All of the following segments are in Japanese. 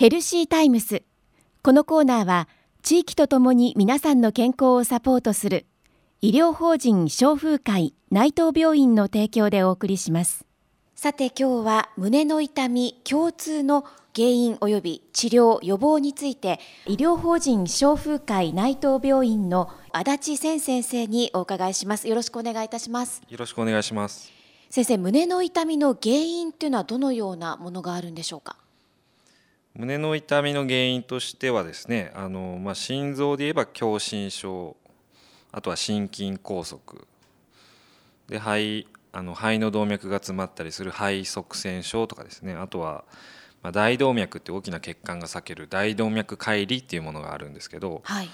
ヘルシータイムス。このコーナーは地域とともに皆さんの健康をサポートする医療法人消風会内藤病院の提供でお送りします。さて今日は胸の痛み共通の原因及び治療予防について医療法人消風会内藤病院の足立千先生にお伺いします。よろしくお願いいたします。よろしくお願いします。先生胸の痛みの原因っていうのはどのようなものがあるんでしょうか？胸の痛みの原因としてはですねあの、まあ、心臓で言えば狭心症あとは心筋梗塞。で肺あの肺の動脈が詰まったりする肺塞栓症とかですね。あとは、まあ、大動脈って大きな血管が裂ける大動脈解離っていうものがあるんですけど、はい、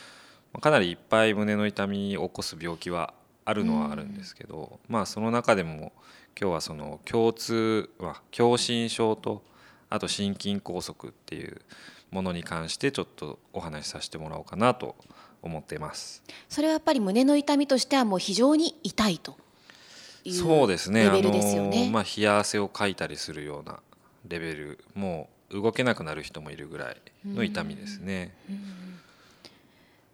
かなりいっぱい胸の痛みを起こす病気はあるのはあるんですけど、まあその中でも今日はその共通は狭心症とあと心筋梗塞っていうものに関してちょっとお話しさせてもらおうかなと思っています。それはやっぱり胸の痛みとしてはもう非常に痛いとそうですね。レベルですよね。あの、まあ、冷や汗をかいたりするようなレベルもう動けなくなる人もいるぐらいの痛みですね、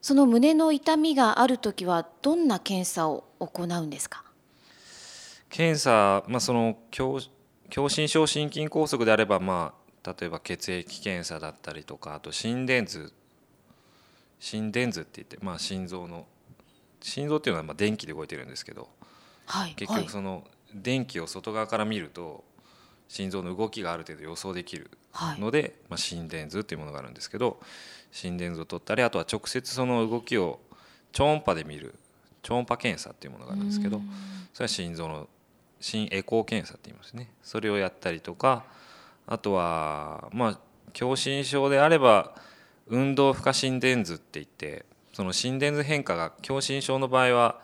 その胸の痛みがあるときはどんな検査を行うんですか？検査、まあ、その狭狭心症心筋梗塞であれば、まあ、例えば血液検査だったりとかあと心電図。心電図って言って、まあ、心臓の。心臓っていうのはまあ電気で動いてるんですけど、はい、結局その電気を外側から見ると心臓の動きがある程度予想できるので、まあ、心電図っていうものがあるんですけど心電図を取ったりあとは直接その動きを超音波で見る超音波検査っていうものがあるんですけどそれは心臓の心エコー検査って言いますね。それをやったりとかあとはまあ狭心症であれば運動負荷心電図って言ってその心電図変化が狭心症の場合は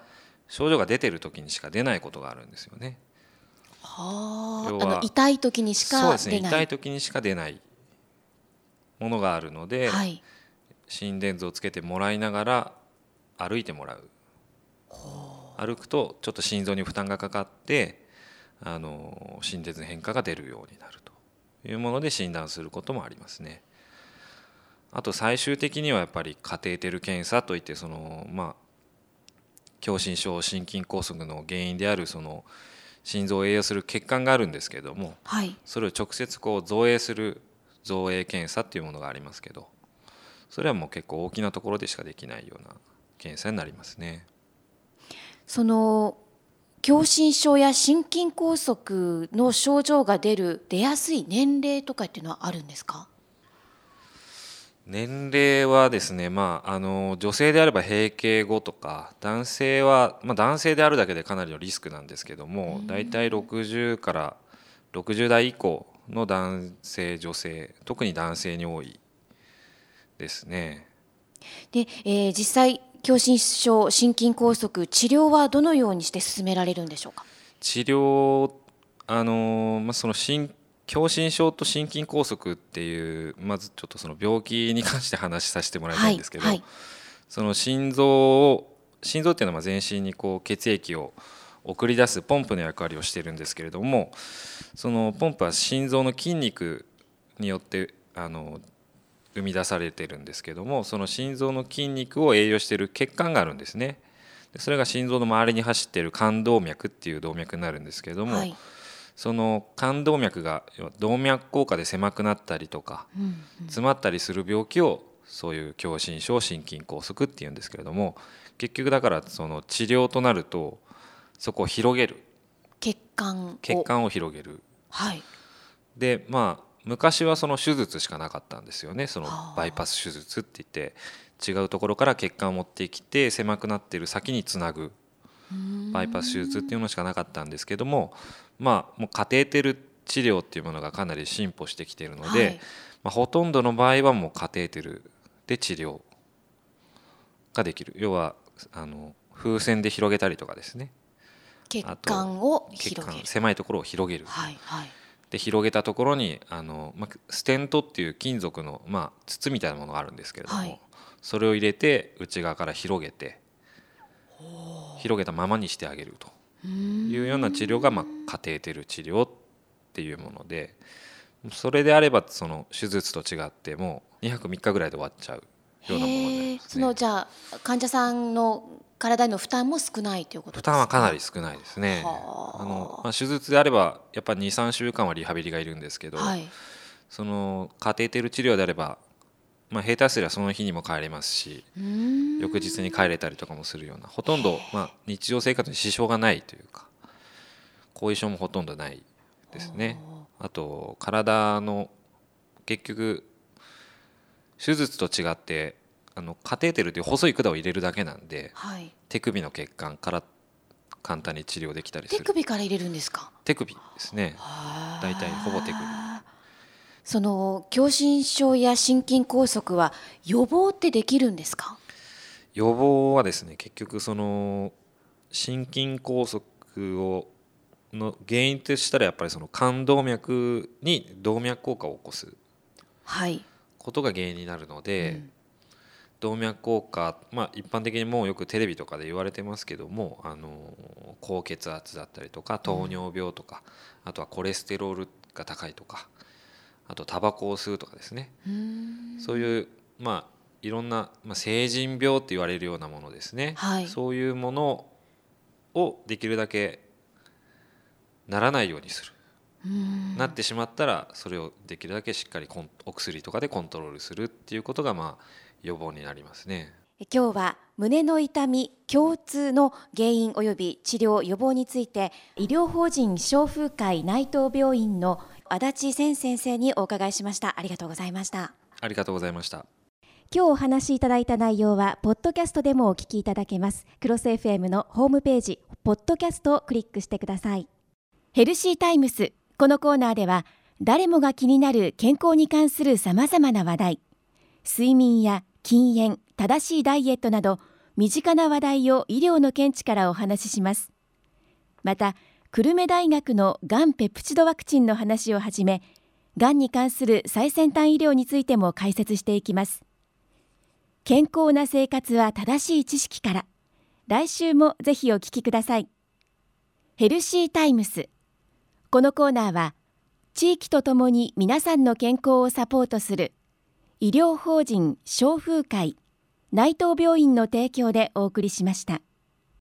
症状が出てる時にしか出ないことがあるんですよね。はあ、痛い時にしかそうですね。痛い時にしか出ないものがあるので、はい、心電図をつけてもらいながら歩いてもらう。歩くとちょっと心臓に負担がかかってあの心電図変化が出るようになるというもので診断することもありますね。あと最終的にはやっぱりカテーテル検査といってそのまあ狭心症心筋梗塞の原因であるその心臓を栄養する血管があるんですけども、はい、それを直接こう造影する造影検査っていうものがありますけどそれはもう結構大きなところでしかできないような検査になりますね。その狭心症や心筋梗塞の症状が出る出やすい年齢とかっていうのはあるんですか？年齢はですね、まあ、あの女性であれば閉経後とか男性は、まあ、男性であるだけでかなりのリスクなんですけども大体60から60代以降の男性女性特に男性に多いですね。で、えー、実際狭心症心筋梗塞治療はどのようにして進められるんでしょうか？治療あの、まあ、その心狭心症と心筋梗塞っていうまずちょっとその病気に関して話させてもらいたいんですけど、はいはい、その心臓を心臓っていうのは全身にこう血液を送り出すポンプの役割をしてるんですけれどもそのポンプは心臓の筋肉によってあの生み出されてるんですけどもその心臓の筋肉を栄養している血管があるんですね。それが心臓の周りに走っている冠動脈っていう動脈になるんですけれども、はい、その冠動脈が動脈硬化で狭くなったりとか、うんうん、詰まったりする病気をそういう狭心症心筋梗塞っていうんですけれども結局だからその治療となるとそこを広げる。血管血管を広げる、はい、でまあ昔はその手術しかなかったんですよね。そのバイパス手術って言って違うところから血管を持ってきて狭くなっている先につなぐバイパス手術っていうのしかなかったんですけどもまあもうカテーテル治療っていうものがかなり進歩してきているので、はい、まあ、ほとんどの場合はもうカテーテルで治療ができる。要はあの風船で広げたりとかですね。血管を広げる。狭いところを広げる、はいはい、で広げたところにあの、まあ、ステントっていう金属の、まあ、筒みたいなものがあるんですけれども、はい、それを入れて内側から広げて広げたままにしてあげると。いうような治療が、まあ、カテーテル治療っていうもので、それであればその手術と違ってもう2泊3日ぐらいで終わっちゃうようなものになります、ね、そのじゃあ患者さんの体への負担も少ないということ負担はかなり少ないですね。あ。のまあ、手術であればやっぱり23週間はリハビリがいるんですけど、はい、そのカテーテル治療であれば、まあ、平坦すればその日にも帰れますし翌日に帰れたりとかもするようなほとんど、まあ、日常生活に支障がないというか後遺症もほとんどないですね。あと体の結局手術と違ってあのカテーテルという細い管を入れるだけなんで、はい、手首の血管から簡単に治療できたりする。手首から入れるんですか？手首ですね。大体ほぼ手首。その狭心症や心筋梗塞は予防ってできるんですか？予防はですね結局その心筋梗塞をの原因としたらやっぱりその冠動脈に動脈硬化を起こすことが原因になるので、はいうん、動脈硬化、まあ、一般的にもうよくテレビとかで言われてますけどもあの高血圧だったりとか糖尿病とか、うん、あとはコレステロールが高いとかあとタバコを吸うとかですね。そういうまあいろんな、まあ、成人病って言われるようなものですね、はい、そういうものをできるだけならないようにする。なってしまったらそれをできるだけしっかりお薬とかでコントロールするっていうことがまあ予防になりますね。今日は胸の痛み共通の原因及び治療予防について医療法人消風会内藤病院の足立千先生にお伺いしました。ありがとうございました。ありがとうございました。今日お話しいただいた内容はポッドキャストでもお聞きいただけます。クロス FM のホームページポッドキャストをクリックしてください。ヘルシータイムスこのコーナーでは誰もが気になる健康に関するさまざまな話題。睡眠や禁煙正しいダイエットなど身近な話題を医療の見地からお話しします。また久留米大学のがんペプチドワクチンの話をはじめがんに関する最先端医療についても解説していきます。健康な生活は正しい知識から来週もぜひお聞きください。ヘルシータイムス。このコーナーは地域とともに皆さんの健康をサポートする医療法人消風会内藤病院の提供でお送りしました。